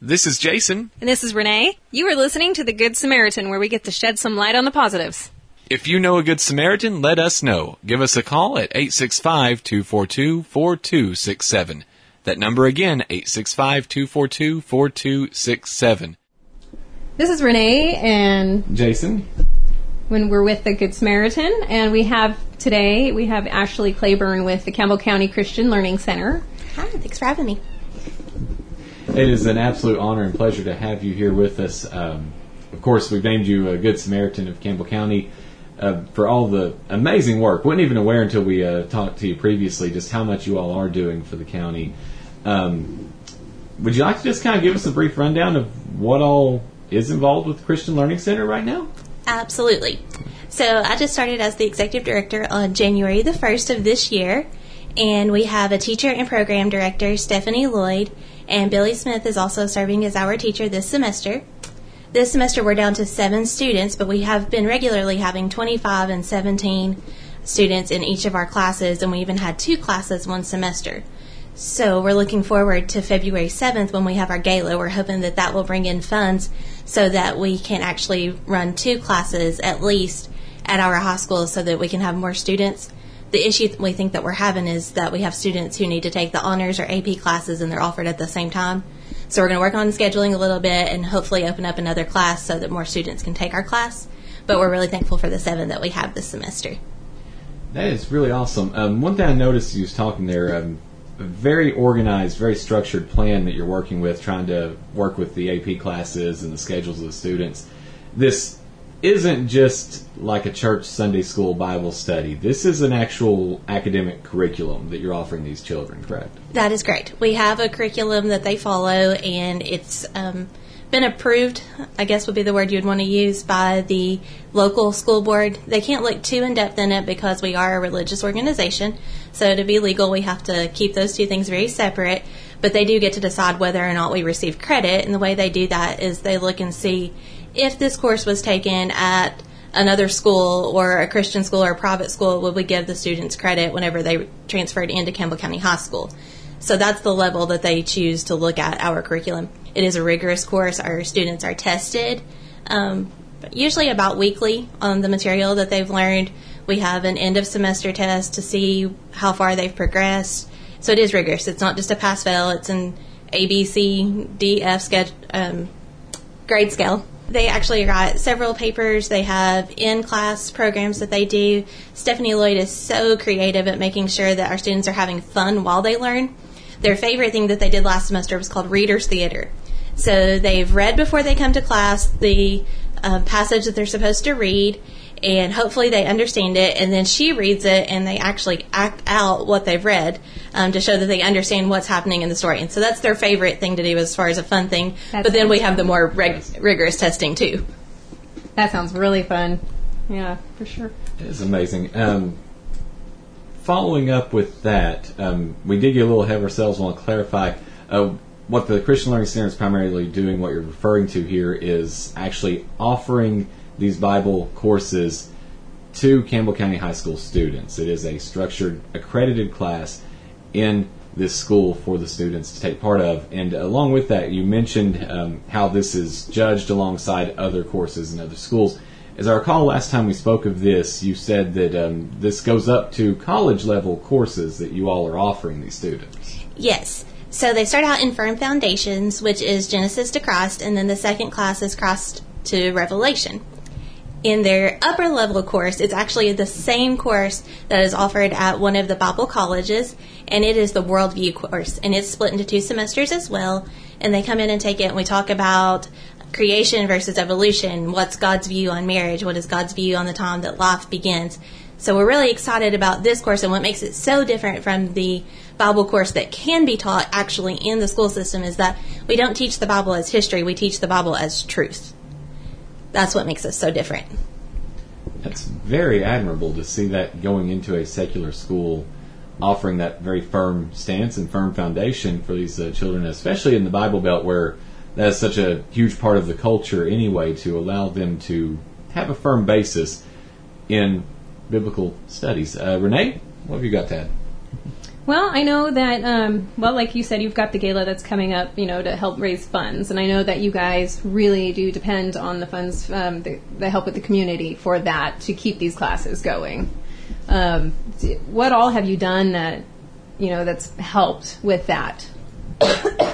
This is Jason. And this is Renee. You are listening to The Good Samaritan, where we get to shed some light on the positives. If you know a good Samaritan, let us know. Give us a call at 865 242 4267. That number again, 865 242 4267. This is Renee, and Jason. when we're with the Good Samaritan, and we have today, we have Ashley Claiborne with the Campbell County Christian Learning Center. Hi, thanks for having me. It is an absolute honor and pleasure to have you here with us. Um, of course, we've named you a Good Samaritan of Campbell County uh, for all the amazing work. wasn't even aware until we uh, talked to you previously just how much you all are doing for the county. Um, would you like to just kind of give us a brief rundown of what all is involved with the Christian Learning Center right now? Absolutely. So I just started as the executive director on January the 1st of this year, and we have a teacher and program director, Stephanie Lloyd, and Billy Smith is also serving as our teacher this semester. This semester we're down to seven students, but we have been regularly having 25 and 17 students in each of our classes, and we even had two classes one semester. So we're looking forward to February 7th when we have our gala. We're hoping that that will bring in funds so that we can actually run two classes at least at our high school so that we can have more students. The issue we think that we're having is that we have students who need to take the honors or AP classes and they're offered at the same time. So we're going to work on scheduling a little bit and hopefully open up another class so that more students can take our class. But we're really thankful for the seven that we have this semester. That is really awesome. Um, one thing I noticed you was talking there, um, a very organized, very structured plan that you're working with, trying to work with the AP classes and the schedules of the students. This isn't just like a church Sunday school Bible study. This is an actual academic curriculum that you're offering these children, correct? That is great. We have a curriculum that they follow, and it's um, been approved, I guess would be the word you'd want to use, by the local school board. They can't look too in depth in it because we are a religious organization. So to be legal, we have to keep those two things very separate. But they do get to decide whether or not we receive credit. And the way they do that is they look and see if this course was taken at another school or a Christian school or a private school, would we give the students credit whenever they transferred into Campbell County High School? So that's the level that they choose to look at our curriculum. It is a rigorous course. Our students are tested, um, usually about weekly on the material that they've learned. We have an end of semester test to see how far they've progressed. So it is rigorous. It's not just a pass fail. It's an A, B, C, D, F sched- um, grade scale. They actually got several papers. They have in class programs that they do. Stephanie Lloyd is so creative at making sure that our students are having fun while they learn. Their favorite thing that they did last semester was called Reader's Theater. So they've read before they come to class the uh, passage that they're supposed to read, and hopefully they understand it. And then she reads it, and they actually act out what they've read um, to show that they understand what's happening in the story. And so that's their favorite thing to do as far as a fun thing. That but then we have the more reg- rigorous testing too. That sounds really fun. Yeah, for sure. It is amazing. Um, following up with that, um, we did get a little ahead of ourselves. I want to clarify uh, what the Christian Learning Center is primarily doing. What you're referring to here is actually offering these Bible courses to Campbell County High School students. It is a structured, accredited class in this school for the students to take part of. And along with that, you mentioned um, how this is judged alongside other courses in other schools. As I recall, last time we spoke of this, you said that um, this goes up to college level courses that you all are offering these students. Yes. So they start out in Firm Foundations, which is Genesis to Christ, and then the second class is Christ to Revelation. In their upper level course, it's actually the same course that is offered at one of the Bible colleges, and it is the Worldview course, and it's split into two semesters as well. And they come in and take it, and we talk about creation versus evolution. What's God's view on marriage? What is God's view on the time that life begins? So we're really excited about this course and what makes it so different from the Bible course that can be taught actually in the school system is that we don't teach the Bible as history, we teach the Bible as truth. That's what makes us so different. That's very admirable to see that going into a secular school, offering that very firm stance and firm foundation for these uh, children, especially in the Bible Belt where that is such a huge part of the culture anyway, to allow them to have a firm basis in biblical studies. Uh, Renee, what have you got to add? Well, I know that, um, well, like you said, you've got the gala that's coming up, you know, to help raise funds. And I know that you guys really do depend on the funds, um, help with the community for that to keep these classes going. Um, what all have you done that, you know, that's helped with that?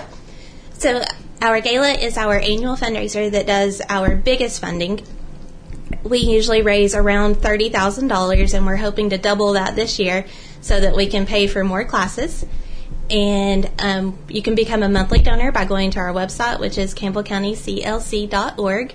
So, our gala is our annual fundraiser that does our biggest funding. We usually raise around $30,000, and we're hoping to double that this year so that we can pay for more classes. And um, you can become a monthly donor by going to our website, which is campbellcountyclc.org,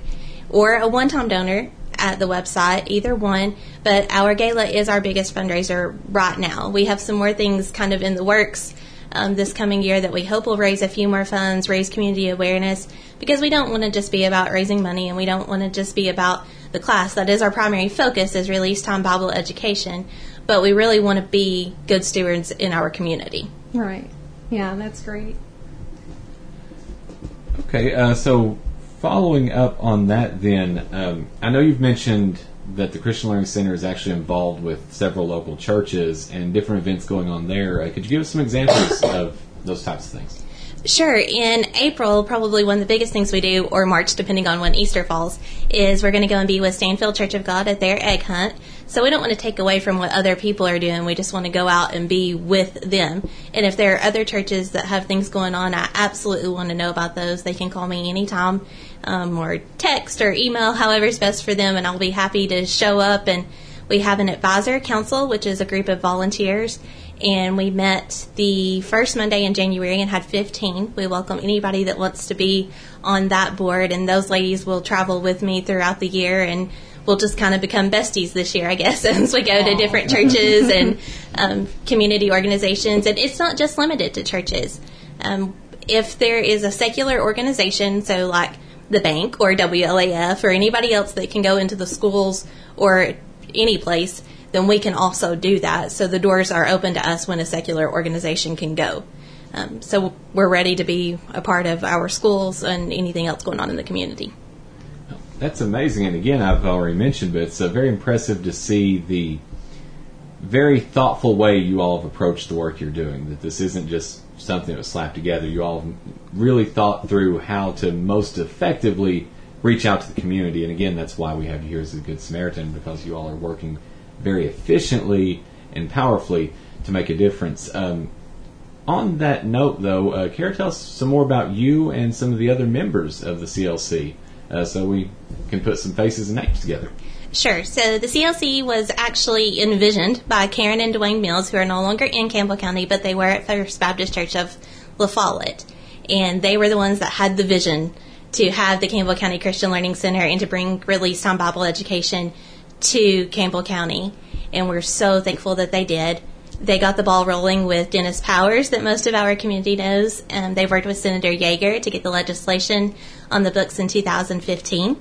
or a one time donor at the website, either one. But our gala is our biggest fundraiser right now. We have some more things kind of in the works um, this coming year that we hope will raise a few more funds, raise community awareness, because we don't want to just be about raising money and we don't want to just be about the class. That is our primary focus is release time Bible education, but we really want to be good stewards in our community. Right. Yeah, that's great. Okay, uh, so following up on that, then, um, I know you've mentioned that the Christian Learning Center is actually involved with several local churches and different events going on there. Uh, could you give us some examples of those types of things? Sure. In April, probably one of the biggest things we do, or March, depending on when Easter falls, is we're going to go and be with Stanfield Church of God at their egg hunt. So we don't want to take away from what other people are doing. We just want to go out and be with them. And if there are other churches that have things going on, I absolutely want to know about those. They can call me anytime, um, or text or email, however's best for them, and I'll be happy to show up. And we have an advisor council, which is a group of volunteers and we met the first Monday in January and had 15. We welcome anybody that wants to be on that board, and those ladies will travel with me throughout the year, and we'll just kind of become besties this year, I guess, as we go to different churches and um, community organizations. And it's not just limited to churches. Um, if there is a secular organization, so like the bank or WLAF or anybody else that can go into the schools or any place, then we can also do that. So the doors are open to us when a secular organization can go. Um, so we're ready to be a part of our schools and anything else going on in the community. That's amazing. And again, I've already mentioned, but it's uh, very impressive to see the very thoughtful way you all have approached the work you're doing. That this isn't just something that was slapped together. You all really thought through how to most effectively reach out to the community. And again, that's why we have you here as a Good Samaritan, because you all are working very efficiently and powerfully to make a difference. Um, on that note, though, uh, Kara, tell us some more about you and some of the other members of the CLC uh, so we can put some faces and names together. Sure. So the CLC was actually envisioned by Karen and Dwayne Mills, who are no longer in Campbell County, but they were at First Baptist Church of La Follette. And they were the ones that had the vision to have the Campbell County Christian Learning Center and to bring release time Bible education to Campbell County. And we're so thankful that they did. They got the ball rolling with Dennis Powers, that most of our community knows. Um, they worked with Senator Yager to get the legislation on the books in 2015.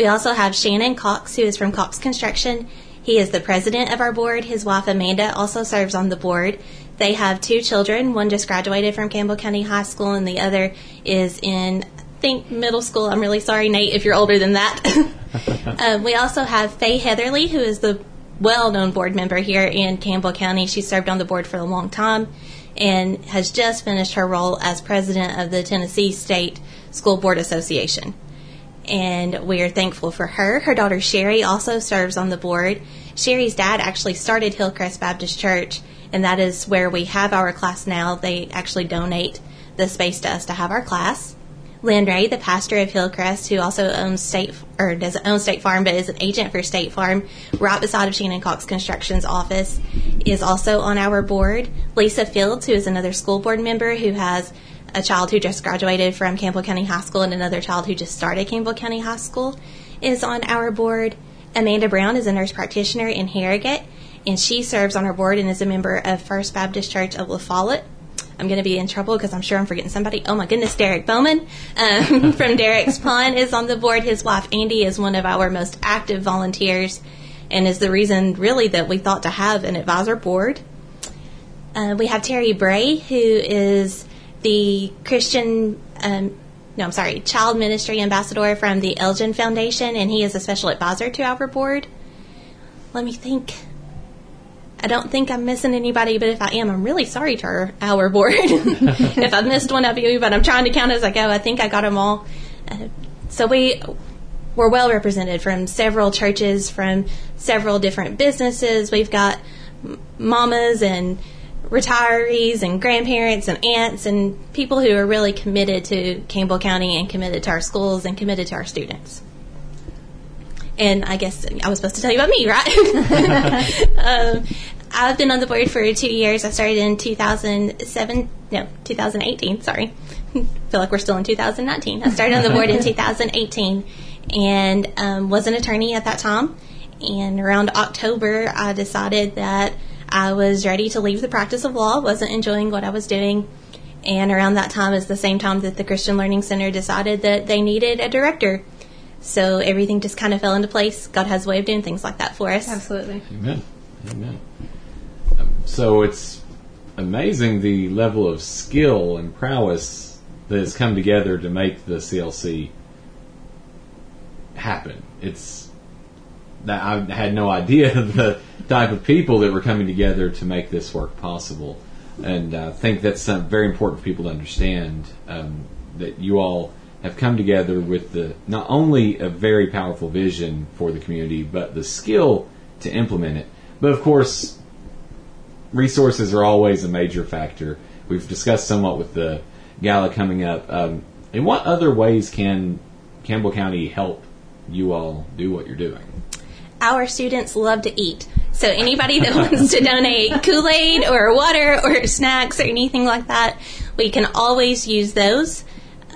We also have Shannon Cox, who is from Cox Construction. He is the president of our board. His wife Amanda also serves on the board. They have two children. One just graduated from Campbell County High School, and the other is in, I think, middle school. I'm really sorry, Nate, if you're older than that. um, we also have Faye Heatherly, who is the well known board member here in Campbell County. She served on the board for a long time and has just finished her role as president of the Tennessee State School Board Association. And we are thankful for her. Her daughter Sherry also serves on the board. Sherry's dad actually started Hillcrest Baptist Church, and that is where we have our class now. They actually donate the space to us to have our class. Lynn Ray, the pastor of Hillcrest, who also owns State or doesn't own State Farm, but is an agent for State Farm, right beside of Shannon Cox Construction's office, is also on our board. Lisa Fields, who is another school board member, who has a child who just graduated from Campbell County High School and another child who just started Campbell County High School, is on our board. Amanda Brown is a nurse practitioner in Harrogate, and she serves on our board and is a member of First Baptist Church of La Follette. I'm going to be in trouble because I'm sure I'm forgetting somebody. Oh my goodness, Derek Bowman um, from Derek's Pond is on the board. His wife Andy is one of our most active volunteers and is the reason really that we thought to have an advisor board. Uh, we have Terry Bray, who is the Christian, um, no, I'm sorry, Child Ministry Ambassador from the Elgin Foundation, and he is a special advisor to our board. Let me think. I don't think I'm missing anybody, but if I am, I'm really sorry to our, our board if I've missed one of you, but I'm trying to count as I go. I think I got them all. Uh, so we we're well represented from several churches, from several different businesses. We've got mamas and retirees and grandparents and aunts and people who are really committed to Campbell County and committed to our schools and committed to our students. And I guess I was supposed to tell you about me, right? um, I've been on the board for two years. I started in 2007, no, 2018, sorry. feel like we're still in 2019. I started on the board in 2018 and um, was an attorney at that time. And around October, I decided that I was ready to leave the practice of law, wasn't enjoying what I was doing. And around that time is the same time that the Christian Learning Center decided that they needed a director. So everything just kind of fell into place. God has a way of doing things like that for us. Absolutely. Amen. Amen. Um, so it's amazing the level of skill and prowess that has come together to make the CLC happen. It's that I had no idea the type of people that were coming together to make this work possible, and I think that's uh, very important for people to understand um, that you all have come together with the not only a very powerful vision for the community, but the skill to implement it. But of course, resources are always a major factor. We've discussed somewhat with the gala coming up. Um, in what other ways can Campbell County help you all do what you're doing? Our students love to eat. So anybody that wants to donate Kool-Aid or water or snacks or anything like that, we can always use those.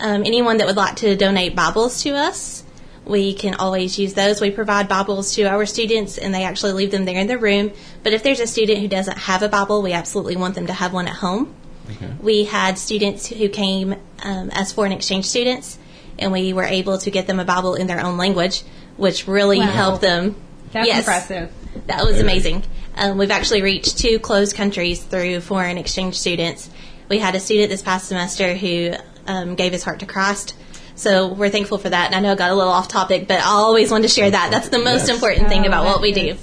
Um, anyone that would like to donate Bibles to us, we can always use those. We provide Bibles to our students and they actually leave them there in the room. But if there's a student who doesn't have a Bible, we absolutely want them to have one at home. Okay. We had students who came um, as foreign exchange students, and we were able to get them a Bible in their own language, which really Wow. helped them. That's Yes. impressive. That was amazing. Um, we've actually reached two closed countries through foreign exchange students. We had a student this past semester who um, gave his heart to Christ. So we're thankful for that. And I know I got a little off topic, but I always want to share that. That's the most Yes. important thing Oh, about what that we do, is.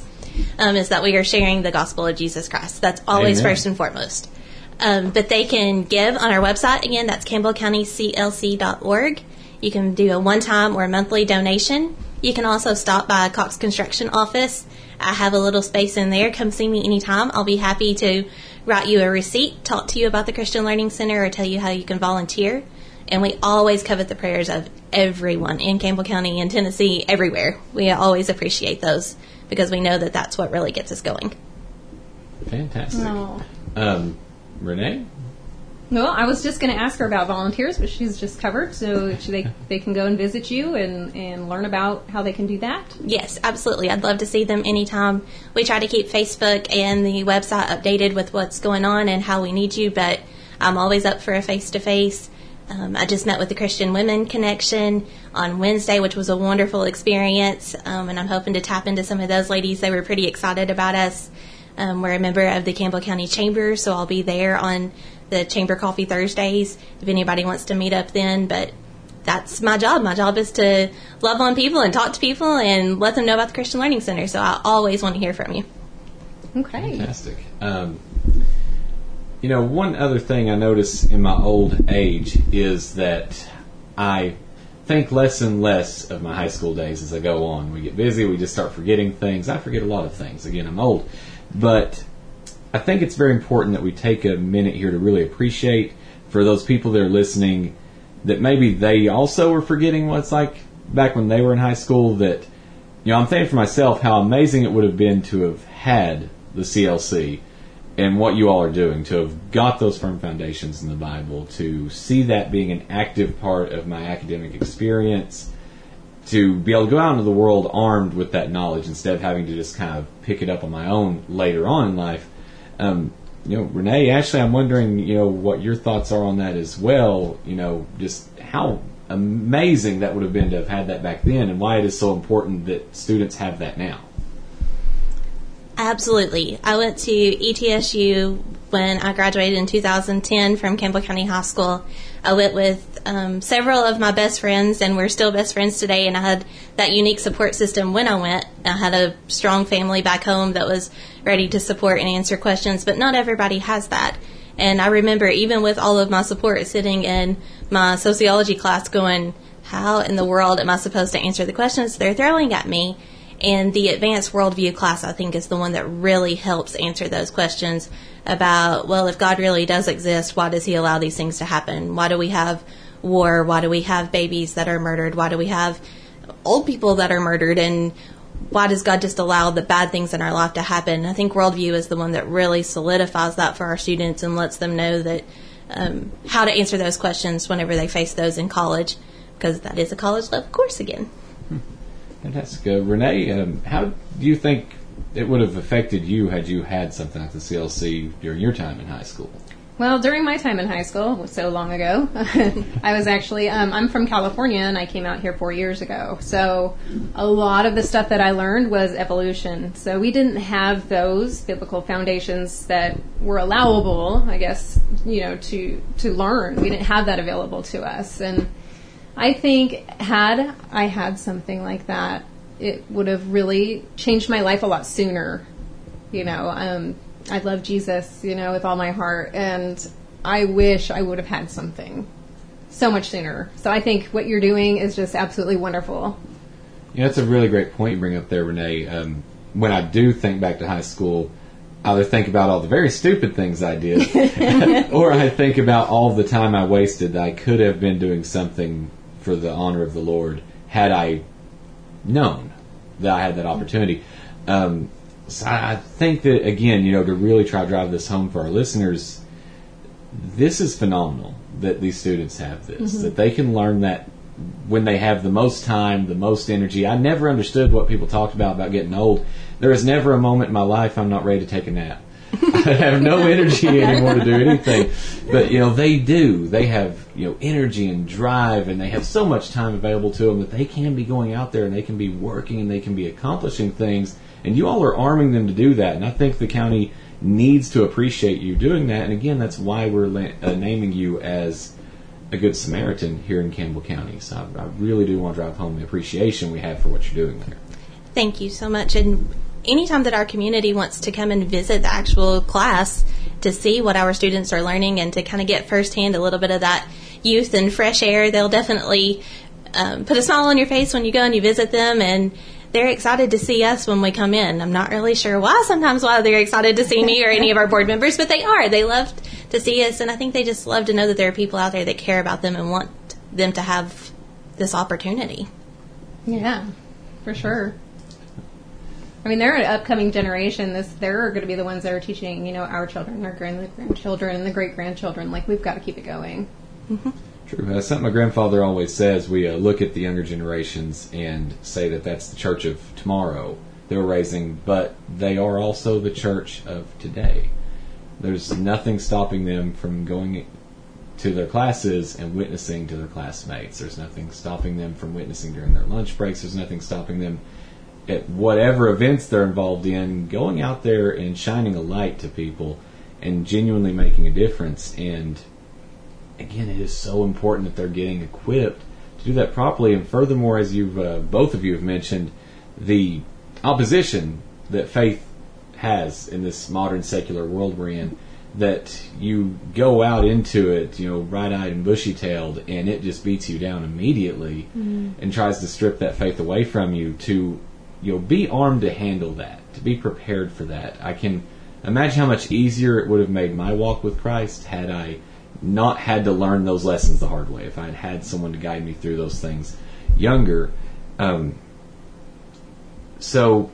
um, is that we are sharing the gospel of Jesus Christ. That's always Amen. first and foremost. Um, but they can give on our website. Again, that's campbellcountyclc.org. You can do a one-time or a monthly donation. You can also stop by Cox Construction office. I have a little space in there. Come see me anytime. I'll be happy to write you a receipt, talk to you about the Christian Learning Center, or tell you how you can volunteer. And we always covet the prayers of everyone in Campbell County in Tennessee, everywhere. We always appreciate those because we know that that's what really gets us going. Fantastic. Um, Renee? Well, I was just going to ask her about volunteers, but she's just covered, so they they can go and visit you and and learn about how they can do that. Yes, absolutely. I'd love to see them anytime. We try to keep Facebook and the website updated with what's going on and how we need you, but I'm always up for a face to face. I just met with the Christian Women Connection on Wednesday, which was a wonderful experience, um, and I'm hoping to tap into some of those ladies. They were pretty excited about us. Um, we're a member of the Campbell County Chamber, so I'll be there on the Chamber Coffee Thursdays if anybody wants to meet up then. But that's my job. My job is to love on people and talk to people and let them know about the Christian Learning Center. So I always want to hear from you. Okay. Fantastic. Um, you know, one other thing I notice in my old age is that I think less and less of my high school days as I go on. We get busy, we just start forgetting things. I forget a lot of things. Again, I'm old. But I think it's very important that we take a minute here to really appreciate for those people that are listening that maybe they also were forgetting what it's like back when they were in high school that you know, I'm thinking for myself how amazing it would have been to have had the CLC and what you all are doing, to have got those firm foundations in the Bible, to see that being an active part of my academic experience, to be able to go out into the world armed with that knowledge instead of having to just kind of pick it up on my own later on in life. Um, you know, Renee, Ashley, I'm wondering, you know, what your thoughts are on that as well. You know, just how amazing that would have been to have had that back then, and why it is so important that students have that now. Absolutely. I went to ETSU when I graduated in 2010 from Campbell County High School. I went with um, several of my best friends, and we're still best friends today. And I had that unique support system when I went. I had a strong family back home that was ready to support and answer questions, but not everybody has that. And I remember, even with all of my support, sitting in my sociology class going, How in the world am I supposed to answer the questions they're throwing at me? And the advanced worldview class, I think, is the one that really helps answer those questions about, well, if God really does exist, why does He allow these things to happen? Why do we have war? Why do we have babies that are murdered? Why do we have old people that are murdered? And why does God just allow the bad things in our life to happen? I think worldview is the one that really solidifies that for our students and lets them know that um, how to answer those questions whenever they face those in college, because that is a college level course again. Fantastic. Uh, Renee, um, how do you think it would have affected you had you had something like the CLC during your time in high school? Well, during my time in high school, so long ago, I was actually, um, I'm from California and I came out here four years ago. So a lot of the stuff that I learned was evolution. So we didn't have those biblical foundations that were allowable, I guess, you know, to, to learn. We didn't have that available to us. And I think had I had something like that, it would have really changed my life a lot sooner. You know, um, I love Jesus, you know, with all my heart, and I wish I would have had something so much sooner. So I think what you're doing is just absolutely wonderful. Yeah, that's a really great point you bring up there, Renee. Um, when I do think back to high school, I either think about all the very stupid things I did, or I think about all the time I wasted that I could have been doing something for the honor of the Lord had I known that I had that opportunity. Um, so I think that again, you know, to really try to drive this home for our listeners, this is phenomenal that these students have this, mm-hmm. that they can learn that when they have the most time, the most energy. I never understood what people talked about about getting old. There is never a moment in my life I'm not ready to take a nap. I have no energy anymore to do anything. But you know, they do. They have you know energy and drive, and they have so much time available to them that they can be going out there and they can be working and they can be accomplishing things. And you all are arming them to do that. And I think the county needs to appreciate you doing that. And again, that's why we're la- uh, naming you as a good Samaritan here in Campbell County. So I, I really do want to drive home the appreciation we have for what you're doing there. Thank you so much. And anytime that our community wants to come and visit the actual class to see what our students are learning and to kind of get firsthand a little bit of that youth and fresh air, they'll definitely um, put a smile on your face when you go and you visit them and they're excited to see us when we come in. I'm not really sure why sometimes why they're excited to see me or any of our board members, but they are. They love to see us and I think they just love to know that there are people out there that care about them and want them to have this opportunity. Yeah, for sure. I mean, they're an upcoming generation. This they're going to be the ones that are teaching, you know, our children, our grandchildren, and the great grandchildren. Like we've got to keep it going. Mm-hmm. True. Uh, something my grandfather always says: we uh, look at the younger generations and say that that's the church of tomorrow they're raising, but they are also the church of today. There's nothing stopping them from going to their classes and witnessing to their classmates. There's nothing stopping them from witnessing during their lunch breaks. There's nothing stopping them at whatever events they're involved in, going out there and shining a light to people and genuinely making a difference. And again, it is so important that they're getting equipped to do that properly. And furthermore, as you've uh, both of you have mentioned, the opposition that faith has in this modern secular world we're in. That you go out into it, you know, bright-eyed and bushy-tailed, and it just beats you down immediately, mm-hmm. and tries to strip that faith away from you. To you know, be armed to handle that, to be prepared for that. I can imagine how much easier it would have made my walk with Christ had I not had to learn those lessons the hard way. If I had had someone to guide me through those things younger. Um, so,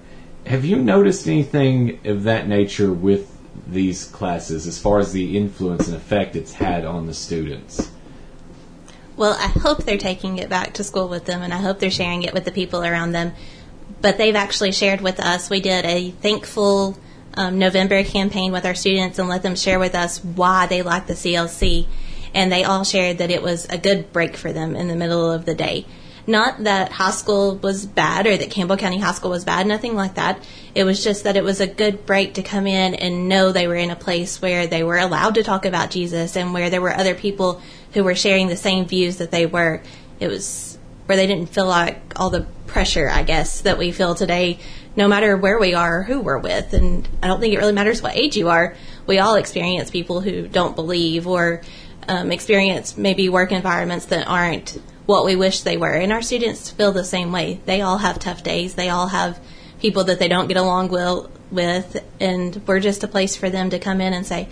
have you noticed anything of that nature with these classes as far as the influence and effect it's had on the students? Well, I hope they're taking it back to school with them, and I hope they're sharing it with the people around them but they've actually shared with us. We did a thankful um, November campaign with our students and let them share with us why they like the CLC. And they all shared that it was a good break for them in the middle of the day. Not that high school was bad or that Campbell County High School was bad, nothing like that. It was just that it was a good break to come in and know they were in a place where they were allowed to talk about Jesus and where there were other people who were sharing the same views that they were. It was where they didn't feel like all the pressure, I guess, that we feel today, no matter where we are or who we're with. And I don't think it really matters what age you are. We all experience people who don't believe or um, experience maybe work environments that aren't what we wish they were. And our students feel the same way. They all have tough days. They all have people that they don't get along well with, and we're just a place for them to come in and say,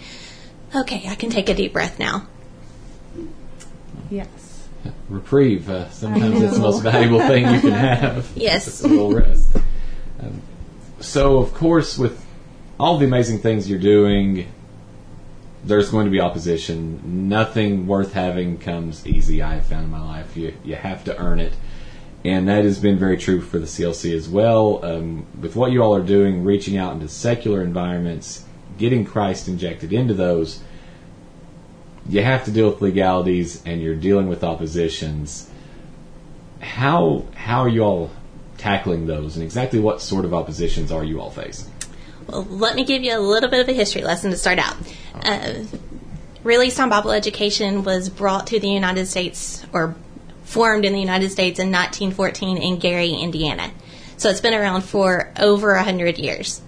"Okay, I can take a deep breath now." Yes. Reprieve. Uh, sometimes it's the most valuable thing you can have. Yes. A little rest. Um, so, of course, with all the amazing things you're doing, there's going to be opposition. Nothing worth having comes easy. I have found in my life. You you have to earn it, and that has been very true for the CLC as well. Um, with what you all are doing, reaching out into secular environments, getting Christ injected into those, you have to deal with legalities, and you're dealing with oppositions. How how are you all tackling those, and exactly what sort of oppositions are you all facing? Well, let me give you a little bit of a history lesson to start out. Uh, Release on Bible Education was brought to the United States or formed in the United States in 1914 in Gary, Indiana. So it's been around for over 100 years.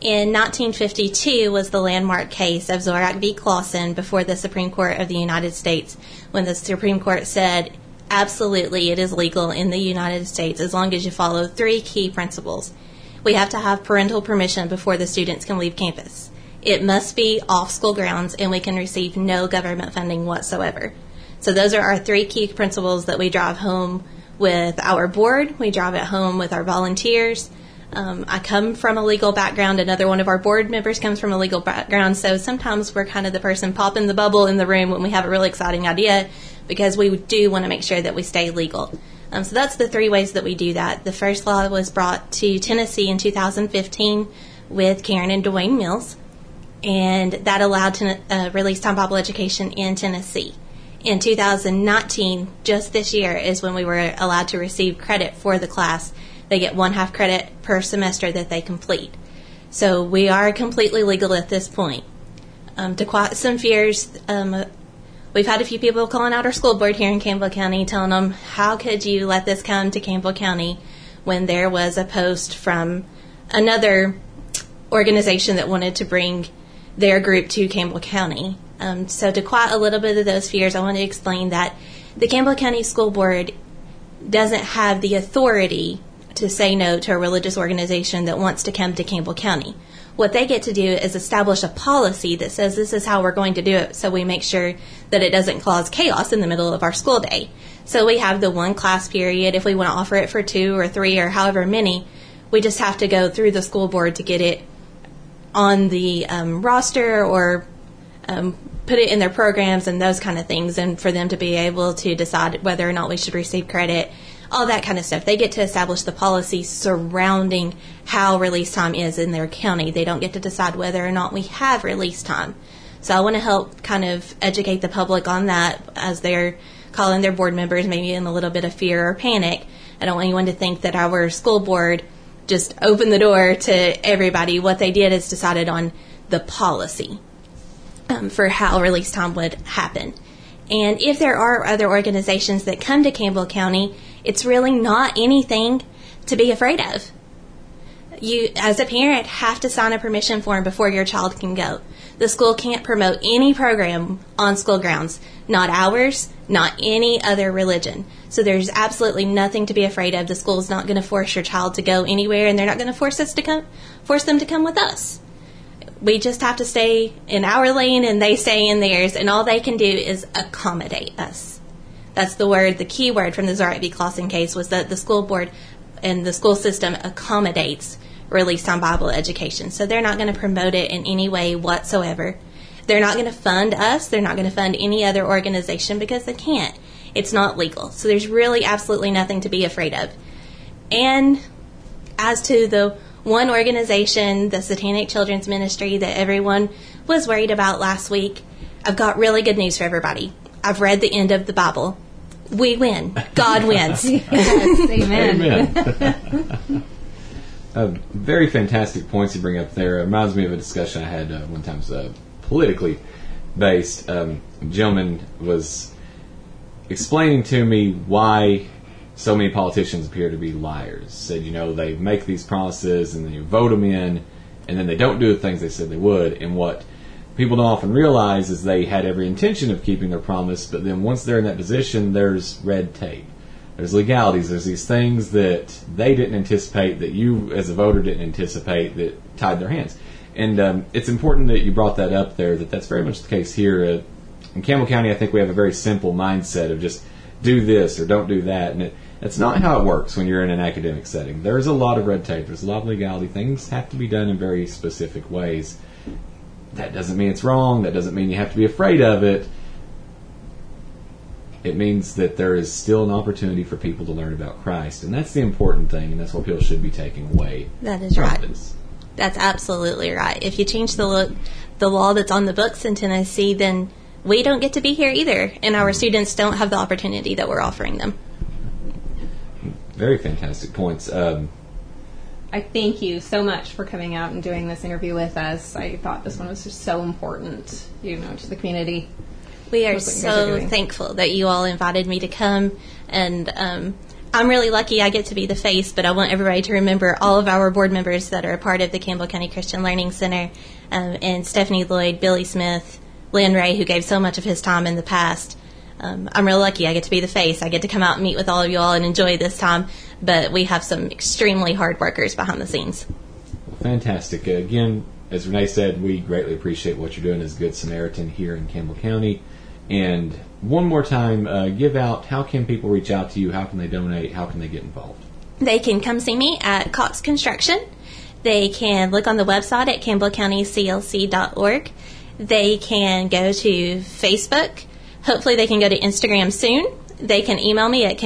In 1952 was the landmark case of Zorach v. Clauson before the Supreme Court of the United States when the Supreme Court said absolutely it is legal in the United States as long as you follow three key principles we have to have parental permission before the students can leave campus. It must be off school grounds and we can receive no government funding whatsoever. So those are our three key principles that we drive home with our board. We drive it home with our volunteers. Um, I come from a legal background. Another one of our board members comes from a legal background. So sometimes we're kind of the person popping the bubble in the room when we have a really exciting idea because we do want to make sure that we stay legal. Um, so that's the three ways that we do that. The first law was brought to Tennessee in 2015 with Karen and Dwayne Mills, and that allowed ten- uh, release time Bible education in Tennessee. In 2019, just this year, is when we were allowed to receive credit for the class. They get one half credit per semester that they complete. So we are completely legal at this point. Um, to quiet some fears, um, We've had a few people calling out our school board here in Campbell County telling them, how could you let this come to Campbell County when there was a post from another organization that wanted to bring their group to Campbell County? Um, so, to quiet a little bit of those fears, I want to explain that the Campbell County School Board doesn't have the authority to say no to a religious organization that wants to come to Campbell County. What they get to do is establish a policy that says this is how we're going to do it so we make sure that it doesn't cause chaos in the middle of our school day. So we have the one class period. If we want to offer it for two or three or however many, we just have to go through the school board to get it on the um, roster or um, put it in their programs and those kind of things, and for them to be able to decide whether or not we should receive credit all that kind of stuff. They get to establish the policy surrounding how release time is in their county. They don't get to decide whether or not we have release time. So I want to help kind of educate the public on that as they're calling their board members maybe in a little bit of fear or panic. I don't want anyone to think that our school board just opened the door to everybody. What they did is decided on the policy um, for how release time would happen. And if there are other organizations that come to Campbell County it's really not anything to be afraid of. You, as a parent, have to sign a permission form before your child can go. The school can't promote any program on school grounds, not ours, not any other religion. So there's absolutely nothing to be afraid of. The school's not going to force your child to go anywhere, and they're not going to force us to come, force them to come with us. We just have to stay in our lane, and they stay in theirs, and all they can do is accommodate us. That's the word, the key word from the Zorach v. Clauson case was that the school board and the school system accommodates release time Bible education. So they're not going to promote it in any way whatsoever. They're not going to fund us. They're not going to fund any other organization because they can't. It's not legal. So there's really absolutely nothing to be afraid of. And as to the one organization, the Satanic Children's Ministry, that everyone was worried about last week, I've got really good news for everybody. I've read the end of the Bible we win. God wins. Yes, amen. Amen. uh, very fantastic points you bring up there. It reminds me of a discussion I had uh, one time, uh, politically based. Um, a gentleman was explaining to me why so many politicians appear to be liars. Said, you know, they make these promises and then you vote them in, and then they don't do the things they said they would. And what people don't often realize is they had every intention of keeping their promise, but then once they're in that position, there's red tape. There's legalities. There's these things that they didn't anticipate, that you as a voter didn't anticipate, that tied their hands. And um, it's important that you brought that up there. That that's very much the case here uh, in Campbell County. I think we have a very simple mindset of just do this or don't do that, and it, that's not how it works when you're in an academic setting. There's a lot of red tape. There's a lot of legality. Things have to be done in very specific ways. That doesn't mean it's wrong. That doesn't mean you have to be afraid of it. It means that there is still an opportunity for people to learn about Christ, and that's the important thing, and that's what people should be taking away. That is right. this. That's absolutely right. If you change the lo- the law that's on the books in Tennessee, then we don't get to be here either, and our students don't have the opportunity that we're offering them. Very fantastic points. Um, I thank you so much for coming out and doing this interview with us. I thought this one was just so important, you know, to the community. We are That's what you guys are so thankful that you all invited me to come, and um, I'm really lucky I get to be the face. But I want everybody to remember all of our board members that are a part of the Campbell County Christian Learning Center, um, and Stephanie Lloyd, Billy Smith, Lynn Ray, who gave so much of his time in the past. Um, I'm real lucky. I get to be the face. I get to come out and meet with all of you all and enjoy this time. But we have some extremely hard workers behind the scenes. Fantastic. Uh, Again, as Renee said, we greatly appreciate what you're doing as Good Samaritan here in Campbell County. And one more time, uh, give out how can people reach out to you? How can they donate? How can they get involved? They can come see me at Cox Construction. They can look on the website at campbellcountyclc.org. They can go to Facebook. Hopefully, they can go to Instagram soon. They can email me at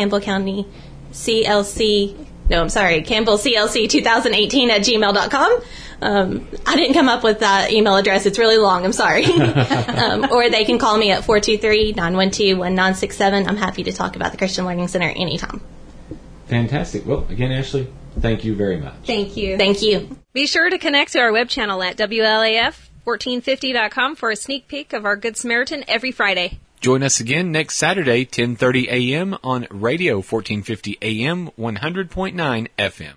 campbellcountyclc. No, I'm sorry, Campbell CLC 2018 at gmail.com. Um, I didn't come up with that email address. It's really long. I'm sorry. um, or they can call me at 423 912 1967. I'm happy to talk about the Christian Learning Center anytime. Fantastic. Well, again, Ashley, thank you very much. Thank you. Thank you. Be sure to connect to our web channel at WLAF1450.com for a sneak peek of our Good Samaritan every Friday. Join us again next Saturday, 10:30 a.m. on Radio 1450 AM 100.9 FM.